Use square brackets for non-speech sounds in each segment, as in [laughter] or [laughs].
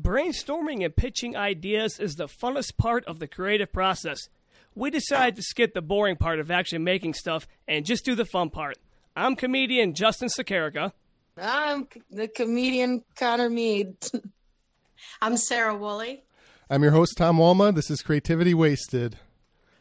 Brainstorming and pitching ideas is the funnest part of the creative process. We decided to skip the boring part of actually making stuff and just do the fun part. I'm comedian Justin Sakarica. I'm the comedian Connor Mead. [laughs] I'm Sarah Woolley. I'm your host, Tom Walma. This is Creativity Wasted.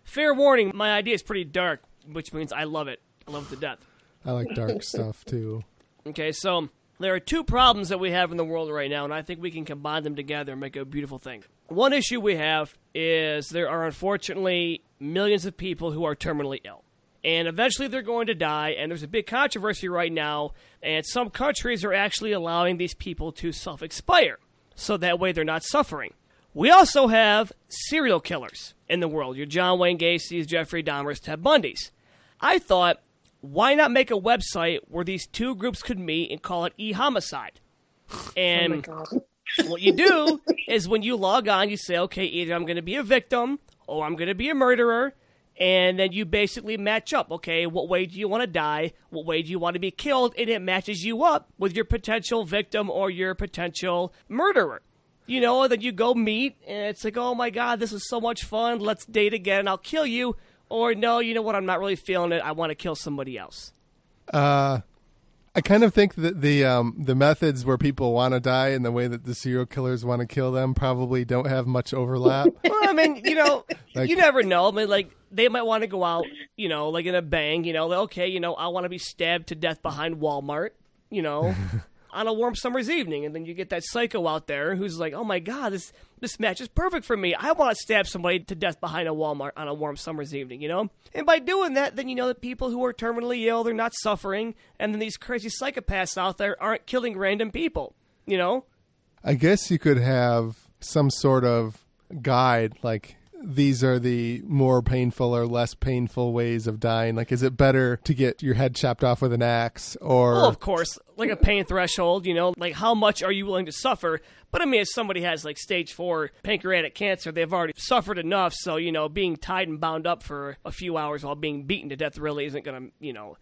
Fair warning, my idea is pretty dark, which means I love it. I love it to death. I like dark stuff too. Okay, so there are two problems that we have in the world right now, and I think we can combine them together and make a beautiful thing. One issue we have is there are unfortunately millions of people who are terminally ill. And eventually they're going to die, and there's a big controversy right now, and some countries are actually allowing these people to self expire, so that way they're not suffering. We also have serial killers in the world. Your John Wayne Gacy's, Jeffrey Dahmer's, Ted Bundy's. I thought, why not make a website where these two groups could meet and call it e-homicide? And oh what you do is when you log on, you say, okay, either I'm going to be a victim or I'm going to be a murderer. And then you basically match up. Okay, what way do you want to die? What way do you want to be killed? And it matches you up with your potential victim or your potential murderer you know, then you go meet, and it's like, oh my god, this is so much fun. Let's date again. I'll kill you. Or no, you know what? I'm not really feeling it. I want to kill somebody else. Uh, I kind of think that the um, the methods where people want to die and the way that the serial killers want to kill them probably don't have much overlap. [laughs] well, I mean, you know, [laughs] like, you never know. I mean, like they might want to go out, you know, like in a bang. You know, like, okay, you know, I want to be stabbed to death behind Walmart. You know, [laughs] on a warm summer's evening, and then you get that psycho out there who's like, "Oh my god, this this match is perfect for me. I want to stab somebody to death behind a Walmart on a warm summer's evening." You know, and by doing that, then you know that people who are terminally ill, they're not suffering, and then these crazy psychopaths out there aren't killing random people. You know, I guess you could have some sort of guide, like these are the more painful or less painful ways of dying? Like, is it better to get your head chopped off with an axe or? Well, of course, like a pain threshold, you know, like how much are you willing to suffer? But I mean, if somebody has like stage four pancreatic cancer, they've already suffered enough. So, you know, being tied and bound up for a few hours while being beaten to death really isn't going to, you know,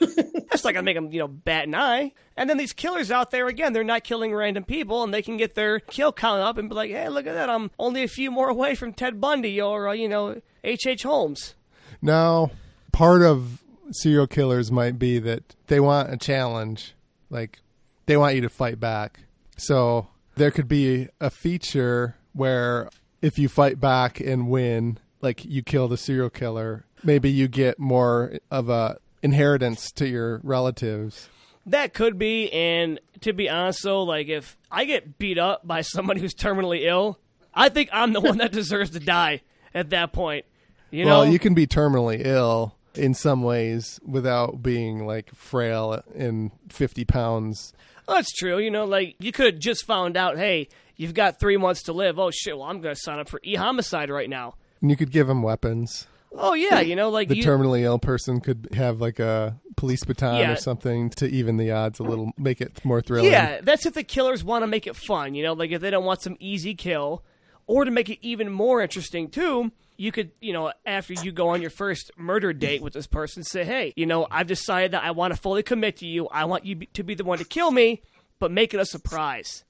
that's not going to make them, you know, bat an eye. And then these killers out there, again, they're not killing random people and they can get their kill count up and be like, hey, look at that. I'm only a few more away from Ted Bundy or, uh, you know, H.H. H. Holmes. Now, part of serial killers might be that they want a challenge. Like, they want you to fight back. So there could be a feature where if you fight back and win, like you kill the serial killer, maybe you get more of a inheritance to your relatives. That could be, and to be honest, though, like if I get beat up by somebody who's terminally ill, I think I'm the one that [laughs] deserves to die at that point. You well, know, you can be terminally ill in some ways without being like frail and 50 pounds. Well, that's true. You know, like you could just found out, hey, you've got three months to live. Oh shit! Well, I'm going to sign up for e homicide right now. And you could give them weapons. Oh yeah, you know, like the you, terminally ill person could have like a police baton Yeah. or something to even the odds a little, make it more thrilling. Yeah, that's if the killers want to make it fun. You know, like if they don't want some easy kill, or to make it even more interesting too. You could, you know, after you go on your first murder date with this person, say, "Hey, you know, I've decided that I want to fully commit to you. I want you be- to be the one to kill me, but make it a surprise."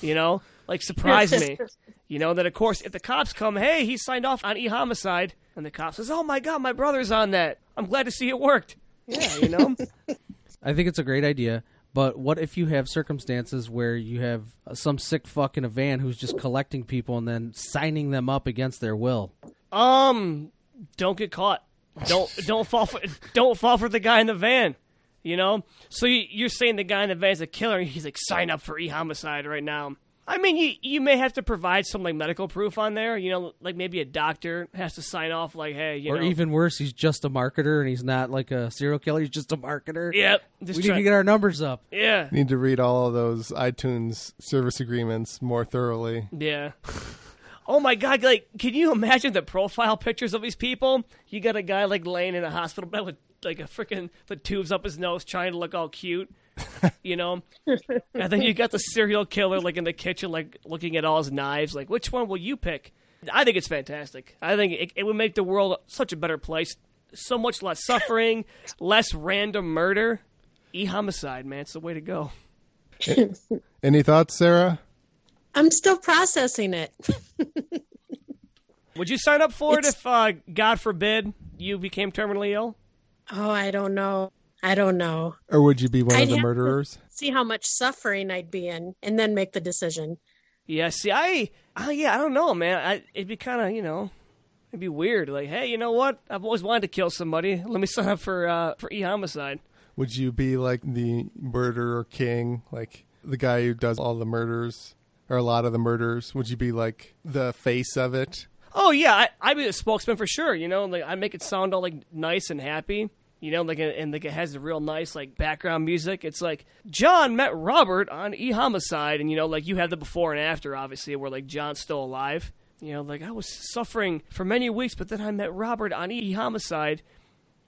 You know, like surprise me. [laughs] You know, that of course, if the cops come, hey, he signed off on e-homicide, and the cop says, "Oh my God, my brother's on that. I'm glad to see it worked." Yeah, you know. [laughs] I think it's a great idea. But what if you have circumstances where you have some sick fuck in a van who's just collecting people and then signing them up against their will? Um, don't get caught. Don't [laughs] don't fall for don't fall for the guy in the van. You know. So you, you're saying the guy in the van is a killer? and He's like, sign up for e-homicide right now. I mean, you you may have to provide some like medical proof on there. You know, like maybe a doctor has to sign off, like, hey, you or know, even worse, he's just a marketer and he's not like a serial killer. He's just a marketer. yep, we just need to get our numbers up. yeah, Need to read all of those iTunes service agreements more thoroughly. yeah. Oh my god! Like, can you imagine the profile pictures of these people? You got a guy like laying in a hospital bed with like a freaking the tubes up his nose, trying to look all cute. [laughs] you know, and then you got the serial killer like in the kitchen, like looking at all his knives. Like, which one will you pick? I think it's fantastic. I think it, it would make the world such a better place. So much less suffering, [laughs] less random murder. E homicide, man, it's the way to go. [laughs] Any thoughts, Sarah? I'm still processing it. Would you sign up for it if, uh, God forbid, you became terminally ill? Oh, I don't know. I don't know. Or would you be one I'd of the murderers? See how much suffering I'd be in and then make the decision. Yeah, see, I, I yeah, I don't know, man. I, it'd be kind of, you know, it'd be weird. Like, hey, you know what? I've always wanted to kill somebody. [laughs] Let me sign up for uh, for e homicide. Would you be like the murderer king, like the guy who does all the murders or a lot of the murders? Would you be like the face of it? Oh yeah, I, I'd be the spokesman for sure. You know, like I make it sound all like nice and happy. You know, like and like it has a real nice like background music. It's like John met Robert on E Homicide, and you know, like you have the before and after, obviously, where like John's still alive. You know, like I was suffering for many weeks, but then I met Robert on E Homicide,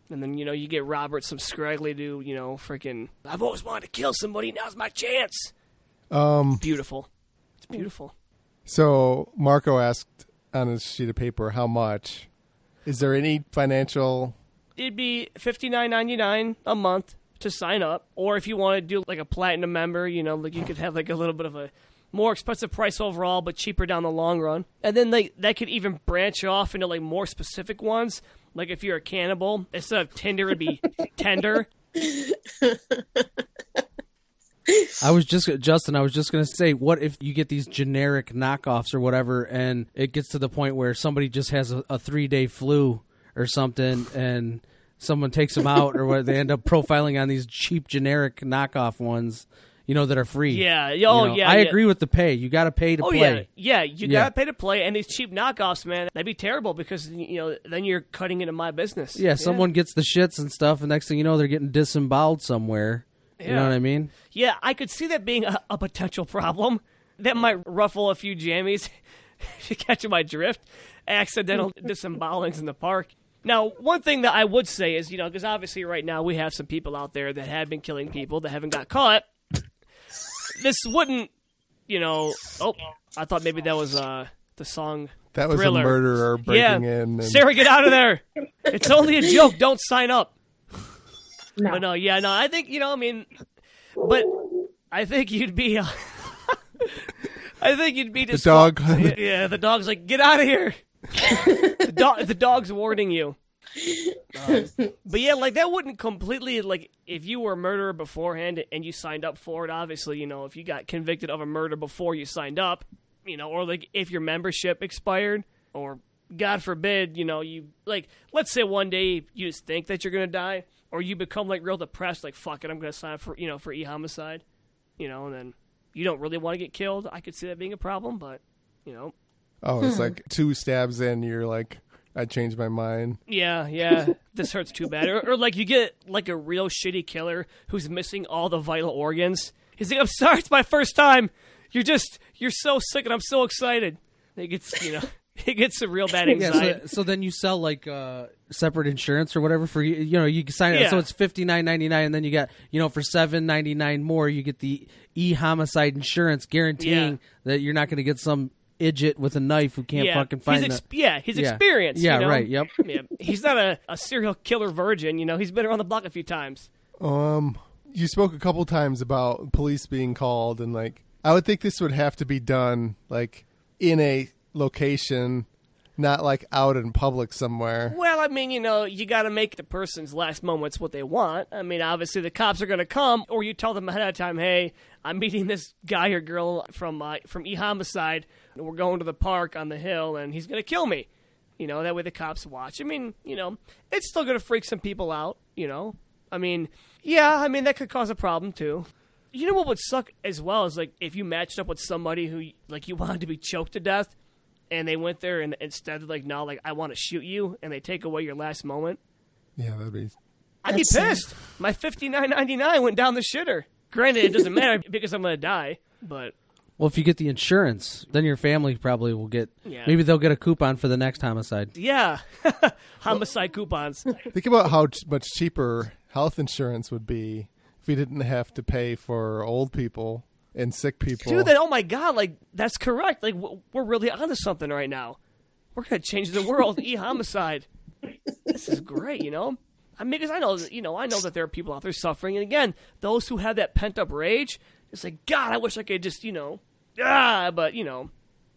and then you know you get Robert some scraggly dude. You know, freaking I've always wanted to kill somebody. Now's my chance. Um, Beautiful. It's beautiful. so Marco asked on his sheet of paper how much. Is there any financial? It'd be fifty nine ninety nine a month to sign up, or if you want to do like a platinum member, you know, like you could have like a little bit of a more expensive price overall, but cheaper down the long run. And then like that could even branch off into like more specific ones. Like if you're a cannibal, instead of Tinder, it'd be [laughs] tender. I was just Justin. I was just gonna say, what if you get these generic knockoffs or whatever, and it gets to the point where somebody just has a, a three day flu or something, and someone takes them out, or what? They end up profiling on these cheap generic knockoff ones, you know, that are free. Yeah. Oh, you Oh know, yeah. I yeah. agree with the pay. You got to pay to Oh play. yeah, yeah. You Yeah. gotta pay to play, and these cheap knockoffs, man, that'd be terrible because you know then you're cutting into my business. Yeah, someone gets the shits and stuff, and next thing you know, they're getting disemboweled somewhere. You know what I mean? Yeah, I could see that being a, a potential problem. That might ruffle a few jammies. [laughs] if you catch my drift, accidental [laughs] disembowelings in the park. Now, one thing that I would say is, you know, because obviously right now we have some people out there that have been killing people that haven't got caught. This wouldn't, you know. Oh, I thought maybe that was uh the song. That was Thriller. a murderer breaking yeah, in. And, Sarah, get out of there. It's only a joke. [laughs] Don't sign up. No. But no, yeah, no, I think you know, I mean, but I think you'd be. Uh, [laughs] I think you'd be the dog. [laughs] Yeah, the dog's like, get out of here. The dog, the dog's warning you. Um, but yeah, like that wouldn't completely like if you were a murderer beforehand and you signed up for it. Obviously, you know if you got convicted of a murder before you signed up, you know, or like if your membership expired, or God forbid, you know, you like let's say one day you just think that you're gonna die, or you become like real depressed, like fuck it, I'm gonna sign up for you know for e homicide, you know, and then you don't really want to get killed. I could see that being a problem, but you know, oh, it's like two stabs in. You're like, I changed my mind. Yeah, yeah. [laughs] this hurts too bad. Or, or like you get like a real shitty killer who's missing all the vital organs. He's like, I'm sorry, it's my first time. You're just, you're so sick, and I'm so excited. It gets, you know, [laughs] it gets some real bad Yeah, so, so then you sell like uh, separate insurance or whatever for you. You know, you can sign it. Yeah. So it's fifty nine ninety nine, and then you got you know for seven ninety nine more, you get the e homicide insurance guaranteeing Yeah. that you're not going to get some idiot with a knife who can't yeah, fucking find he's ex- the- yeah, he's Yeah. experienced. Yeah, you know? right. Yep. [laughs] Yeah, he's not a, a serial killer virgin. You know, he's been around the block a few times. Um, you spoke a couple times about police being called, and like, I would think this would have to be done like in a location, not like out in public somewhere. Well, I mean, you know, you got to make the person's last moments what they want. I mean, obviously the cops are going to come, or you tell them ahead of time, "Hey, I'm meeting this guy or girl from uh, from E Homicide. and We're going to the park on the hill, and he's going to kill me." You know, that way the cops watch. I mean, you know, it's still going to freak some people out. You know, I mean, yeah, I mean that could cause a problem too. You know what would suck as well is like if you matched up with somebody who like you wanted to be choked to death, and they went there and instead of like no, like I want to shoot you, and they take away your last moment. Yeah, that'd be. I'd be That's sad. pissed. My fifty nine ninety nine went down the shitter. Granted, it doesn't matter [laughs] because I'm gonna die, but Well, if you get the insurance, then your family probably will get. Yeah. Maybe they'll get a coupon for the next homicide. yeah, [laughs] homicide coupons. Think about how much cheaper health insurance would be if we didn't have to pay for old people and sick people. Dude, that oh my god, like that's correct. Like we're really onto something right now. We're gonna change the world. [laughs] E homicide. This is great, you know. I mean, because I know, that, you know, I know that there are people out there suffering, and again, those who have that pent up rage, it's like God, I wish I could just, you know, ah, but you know,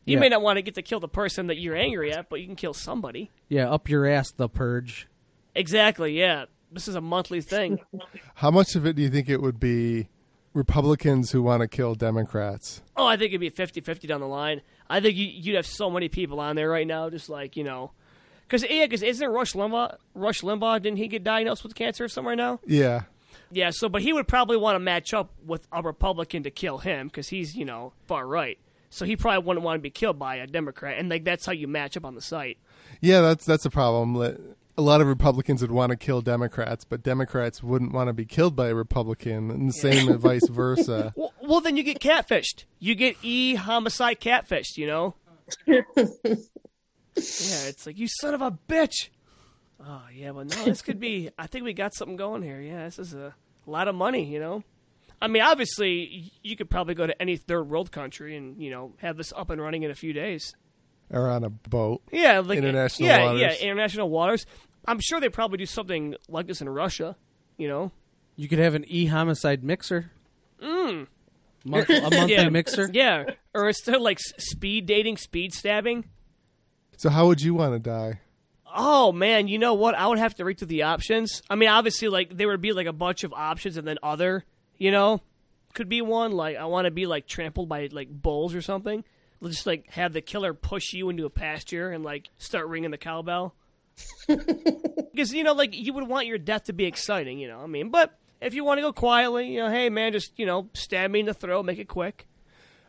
you Yeah. may not want to get to kill the person that you're angry at, but you can kill somebody. Yeah, up your ass, the purge. Exactly. Yeah. This is a monthly thing. [laughs] How much of it do you think it would be Republicans who want to kill Democrats? Oh, I think it'd be 50-50 down the line. I think you, you'd have so many people on there right now, just like you know, because yeah, because isn't Rush Limbaugh? Rush Limbaugh didn't he get diagnosed with cancer or somewhere now? Yeah. Yeah. So, but he would probably want to match up with a Republican to kill him because he's you know far right. So he probably wouldn't want to be killed by a Democrat, and like that's how you match up on the site. Yeah, that's that's a problem. A lot of Republicans would want to kill Democrats, but Democrats wouldn't want to be killed by a Republican, and the same and vice [laughs] versa. Well, well, then you get catfished. You get e homicide catfished. You know. yeah, it's like you son of a bitch. Oh yeah, well no, this could be. I think we got something going here. Yeah, this is a lot of money. You know. I mean, obviously, you could probably go to any third world country and you know have this up and running in a few days. Or on a boat. Yeah, like International yeah, waters. yeah, international waters. I'm sure they probably do something like this in Russia. You know. You could have an e homicide mixer. Mm. Month, a monthly [laughs] Yeah. mixer. Yeah, or instead of like speed dating, speed stabbing. So how would you want to die? Oh man, you know what? I would have to read through the options. I mean, obviously, like there would be like a bunch of options, and then other, you know, could be one. Like I want to be like trampled by like bulls or something. Just like have the killer push you into a pasture and like start ringing the cowbell. [laughs] Because you know, like you would want your death to be exciting, you know. I mean, but if you want to go quietly, you know, hey man, just you know, stab me in the throat, make it quick.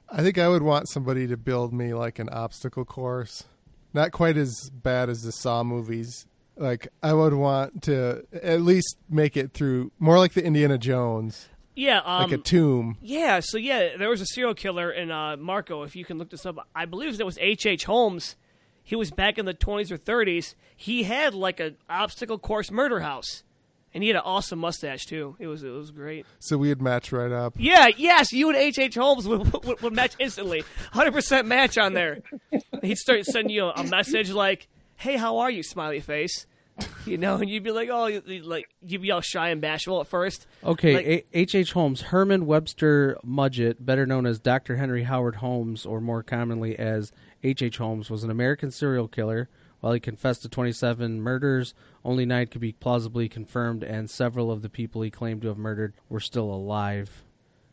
I think I would want somebody to build me like an obstacle course. Not quite as bad as the Saw movies. Like I would want to at least make it through more like the Indiana Jones, Yeah, um, like a tomb. Yeah, so yeah, there was a serial killer in uh, Marco. If you can look this up, I believe it was H. H. Holmes. He was back in the twenties or thirties. He had like a obstacle course murder house, and he had an awesome mustache too. It was it was great. So we'd match right up. Yeah, yes, you and H. H. Holmes [laughs] would, would, would match instantly, hundred percent match on there. He'd start sending you a message like, "Hey, how are you?" Smiley face. [laughs] You know, and you'd be like, "Oh, like you'd be all shy and bashful at first. Okay, Like- A- H. H. Holmes, Herman Webster Mudgett, better known as Dr. Henry Howard Holmes, or more commonly as H. H. Holmes, was an American serial killer. While he confessed to 27 murders, only nine could be plausibly confirmed, and several of the people he claimed to have murdered were still alive.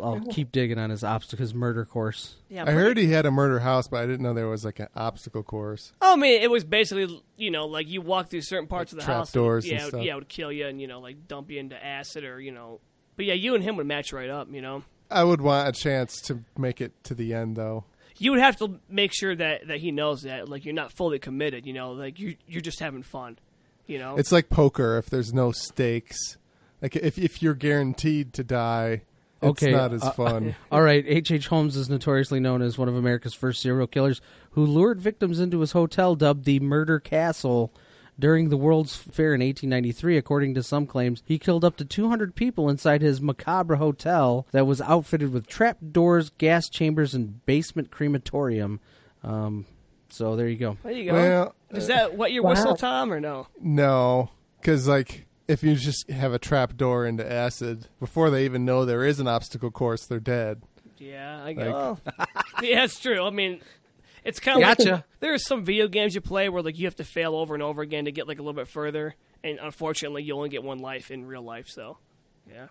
I'll keep digging on his obstacle, his murder course. Yeah, I heard he had a murder house, but I didn't know there was like an obstacle course. Oh, I mean, it was basically, you know, like you walk through certain parts of the trap house. doors yeah, and it would- stuff. yeah, it would kill you and you know, like dump you into acid or you know. But yeah, you and him would match right up. You know, I would want a chance to make it to the end, though. you would have to make sure that that he knows that, like you're not fully committed. You know, like you you're just having fun. You know, It's like poker if there's no stakes. Like if if you're guaranteed to die, it's Okay, not as uh, fun. [laughs] All right, H. H. Holmes is notoriously known as one of America's first serial killers who lured victims into his hotel dubbed the Murder Castle. During the World's Fair in 1893, according to some claims, he killed up to 200 people inside his macabre hotel that was outfitted with trap doors, gas chambers, and basement crematorium. Um, so there you go. there you go. well, Is that what your whistle, Tom, or no? no, because like if you just have a trap door into acid before they even know there is an obstacle course, they're dead. Yeah, I Like- go. [laughs] yeah, it's true. I mean, it's kind of like Gotcha. there are some video games you play where like you have to fail over and over again to get like a little bit further, and unfortunately, you only get one life in real life. So, yeah.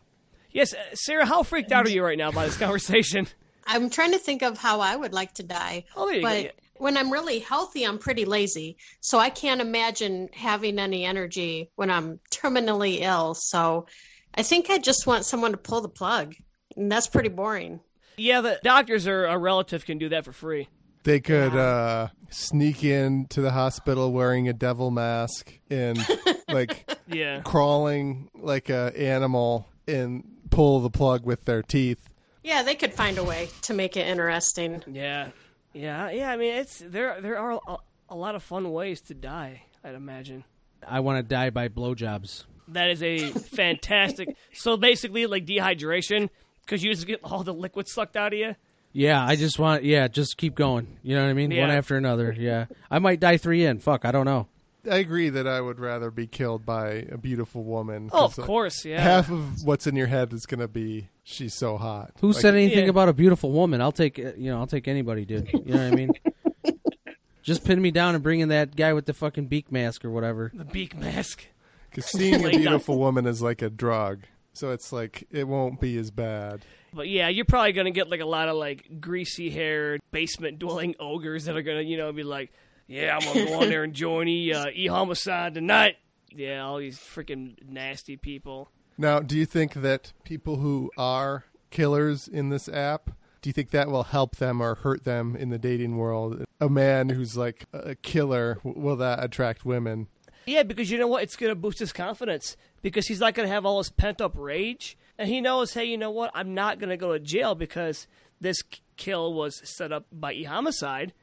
Yes, uh, Sarah, how freaked out are you right now by this [laughs] conversation? I'm trying to think of how I would like to die. Oh, there you go. but Yeah. When I'm really healthy, I'm pretty lazy. So I can't imagine having any energy when I'm terminally ill. So I think I just want someone to pull the plug. And that's pretty boring. Yeah, the doctors or a relative can do that for free. They could uh, sneak in to the hospital wearing a devil mask and [laughs] like Yeah. crawling like a animal and pull the plug with their teeth. Yeah, they could find a way to make it interesting. Yeah. Yeah. Yeah. I mean, it's there. There are a, a lot of fun ways to die. I'd imagine. I want to die by blowjobs. That is a [laughs] fantastic. so basically, like dehydration, because you just get all the liquid sucked out of you. Yeah, I just want. Yeah, just keep going. You know what I mean? Yeah. One after another. Yeah, I might die three in. Fuck, I don't know. I agree that I would rather be killed by a beautiful woman. Oh, of 'cause, uh, course. Yeah. Half of what's in your head is going to be she's so hot. Who Like, said anything Yeah. about a beautiful woman? I'll take uh, you know I'll take anybody, dude. You know what I mean? [laughs] Just pin me down and bring in that guy with the fucking beak mask or whatever. The beak mask. Because seeing [laughs] a beautiful woman is like a drug. So it's like it won't be as bad. But yeah, you're probably gonna get like a lot of like greasy haired basement dwelling ogres that are gonna, you know, be like, Yeah, I'm gonna go on there and join E uh, E homicide tonight. Yeah, all these freaking nasty people. Now, do you think that people who are killers in this app, do you think that will help them or hurt them in the dating world? A man who's like a killer, will that attract women? Yeah, because you know what? It's going to boost his confidence because he's not going to have all this pent up rage. And he knows, hey, you know what? I'm not going to go to jail because this kill was set up by e homicide.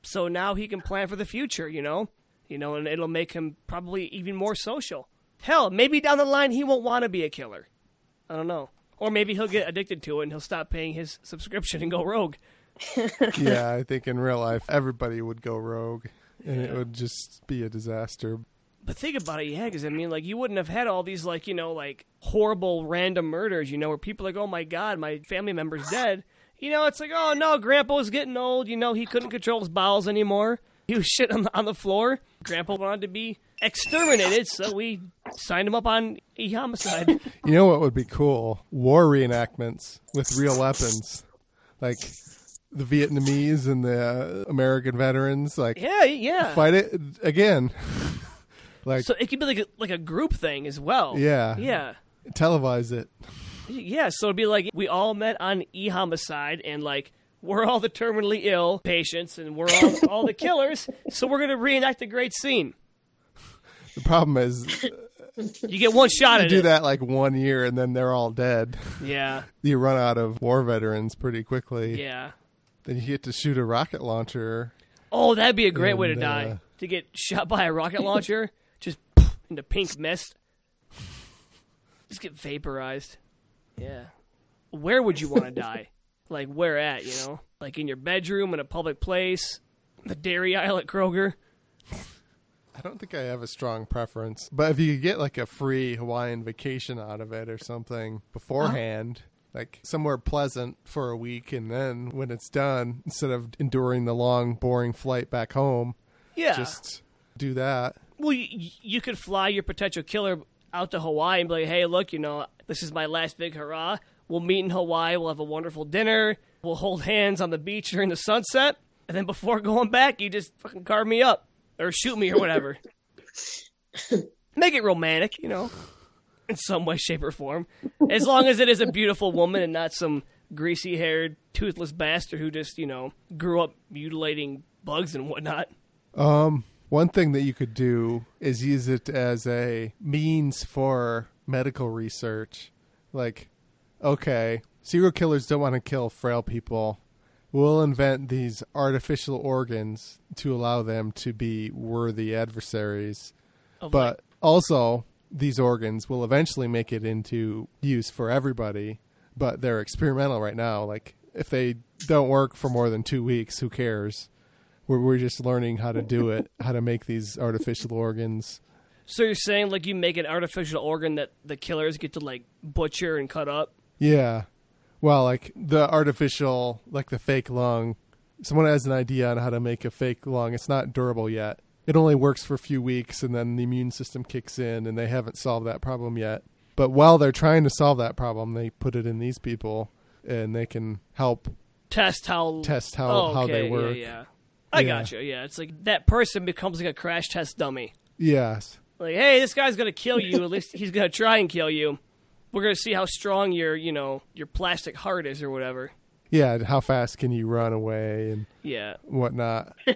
So now he can plan for the future, you know? You know, and it'll make him probably even more social. Hell, maybe down the line he won't want to be a killer. I don't know. Or maybe he'll get addicted to it and he'll stop paying his subscription and go rogue. [laughs] yeah, I think in real life, everybody would go rogue and it would just be a disaster. But think about it, yeah, because I mean, like, you wouldn't have had all these, like, you know, like horrible random murders, you know, where people are like, oh my god, my family member's dead. You know, it's like, oh no, Grandpa was getting old. You know, he couldn't control his bowels anymore. He was shit on the, on the floor. Grandpa wanted to be exterminated, so we signed him up on e homicide. [laughs] You know what would be cool? War reenactments with real weapons. Like the Vietnamese and the American veterans, like yeah, yeah. fight it again. [laughs] like So it could be like a, like a group thing as well. Yeah. Yeah. televise it. Yeah, so it'd be like we all met on e homicide and like we're all the terminally ill patients and we're all, all the killers, so we're gonna reenact a great scene. The problem is [laughs] You get one shot you at do it. that like one year and then they're all dead. [laughs] Yeah, You run out of war veterans pretty quickly. yeah. Then you get to shoot a rocket launcher. Oh, that'd be a great way to And, die. uh, To get shot by a rocket [laughs] launcher, just into pink mist. Just get vaporized. Yeah. Where would you want to die? Like where at, you know? Like in your bedroom, in a public place, the dairy aisle at Kroger. I don't think I have a strong preference, but if you could get like a free Hawaiian vacation out of it or something beforehand, like somewhere pleasant for a week, and then when it's done, instead of enduring the long, boring flight back home, Yeah. just do that. Well, you, you could fly your potential killer out to Hawaii and be like, hey, look, you know, this is my last big hurrah. We'll meet in Hawaii. We'll have a wonderful dinner. We'll hold hands on the beach during the sunset. And then before [laughs] going back, you just fucking carve me up or shoot me or whatever. [laughs] Make it romantic, you know, in some way, shape, or form. As long as it is a beautiful woman and not some greasy haired, toothless bastard who just, you know, grew up mutilating bugs and whatnot. Um, one thing that you could do is use it as a means for medical research. Like, okay, serial killers don't want to kill frail people. We'll invent these artificial organs to allow them to be worthy adversaries. Oh, of, But also, these organs will eventually make it into use for everybody, but they're experimental right now. Like, if they don't work for more than two weeks, who cares? We're, we're just learning how to do it, [laughs] how to make these artificial organs. So you're saying like you make an artificial organ that the killers get to like butcher and cut up? Yeah. Well, like the artificial, like the fake lung. Someone has an idea on how to make a fake lung. It's not durable yet. It only works for a few weeks and then the immune system kicks in and they haven't solved that problem yet. But while they're trying to solve that problem, they put it in these people and they can help Test how test how, oh, how they work. Yeah, yeah. I Yeah. gotcha. Yeah, it's like that person becomes like a crash test dummy. Yes. Like, hey, this guy's gonna kill you. At least he's gonna try and kill you. We're gonna see how strong your, you know, your plastic heart is or whatever. Yeah, how fast can you run away and Yeah. whatnot. [laughs]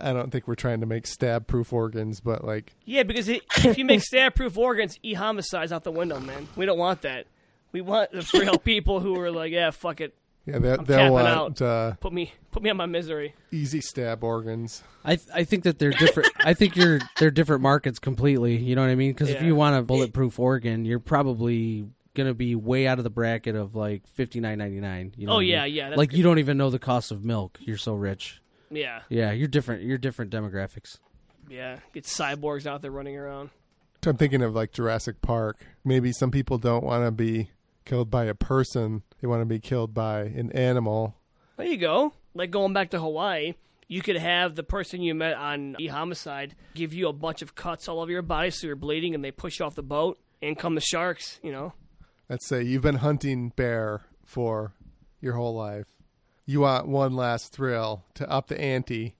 I don't think we're trying to make stab proof organs, but like Yeah, because it, if you make [laughs] stab-proof organs, e-homicide's out the window, man. We don't want that. We want the frail people who are like, yeah, fuck it, yeah, that, I'm they'll tapping want out. uh, put me, put me on my misery. easy stab organs. I I think that they're different. [laughs] I think you're they're different markets completely. You know what I mean? Because if you want a bulletproof organ, you're probably gonna be way out of the bracket of like fifty nine ninety nine. You know Oh, what I yeah, mean? yeah, Like good. you don't even know the cost of milk. You're so rich. Yeah, Yeah, you're different. You're different demographics. yeah. Get cyborgs out there running around. I'm thinking of like Jurassic Park. Maybe some people don't want to be killed by a person; they want to be killed by an animal. There you go. Like going back to Hawaii, you could have the person you met on e homicide give you a bunch of cuts all over your body so you're bleeding, and they push you off the boat, and come the sharks. You know. Let's say you've been hunting bear for your whole life. You want one last thrill to up the ante.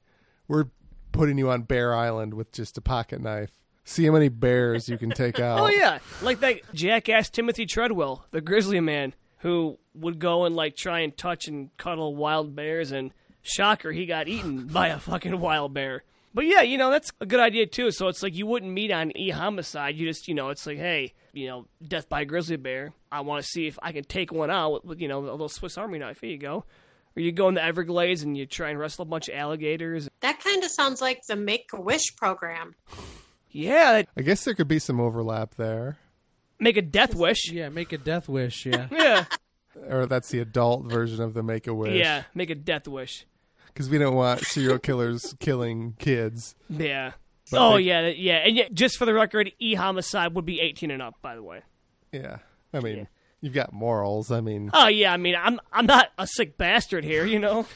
We're putting you on Bear Island with just a pocket knife. See how many bears you can take [laughs] oh, out. Oh yeah, like that jackass Timothy Treadwell, the grizzly man who would go and like try and touch and cuddle wild bears, and shocker, he got eaten [laughs] by a fucking wild bear. But yeah, you know that's a good idea too. So it's like you wouldn't meet on e homicide. You just you know it's like hey, you know, death by grizzly bear. I want to see if I can take one out with, with you know a little Swiss Army knife. Here you go. Or you go in the Everglades and you try and wrestle a bunch of alligators. That kind of sounds like the Make a Wish program. Yeah, that- I guess there could be some overlap there. make a death wish. Yeah, make a death wish. Yeah. [laughs] Yeah, Or that's the adult version of the Make a Wish. yeah, make a death wish. Because we don't want serial killers killing kids. Yeah. But oh they- yeah, yeah, and yeah, just for the record, e homicide would be 18 and up. By the way. Yeah. I mean, Yeah. you've got morals. I mean, Oh yeah, I mean, I'm I'm not a sick bastard here, you know.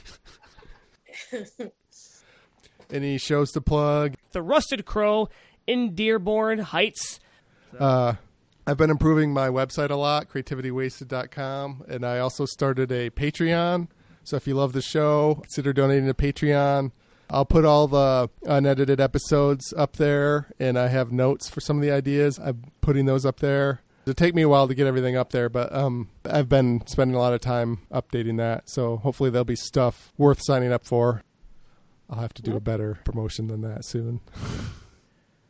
[laughs] any shows to plug? The Rusted Crow in Dearborn Heights. Uh, I've been improving my website a lot, creativitywasted.com, and I also started a Patreon. So if you love the show, consider donating to Patreon. I'll put all the unedited episodes up there, and I have notes for some of the ideas. I'm putting those up there. It'll take me a while to get everything up there, but um, I've been spending a lot of time updating that. So hopefully there'll be stuff worth signing up for. I'll have to do a better promotion than that soon. [laughs]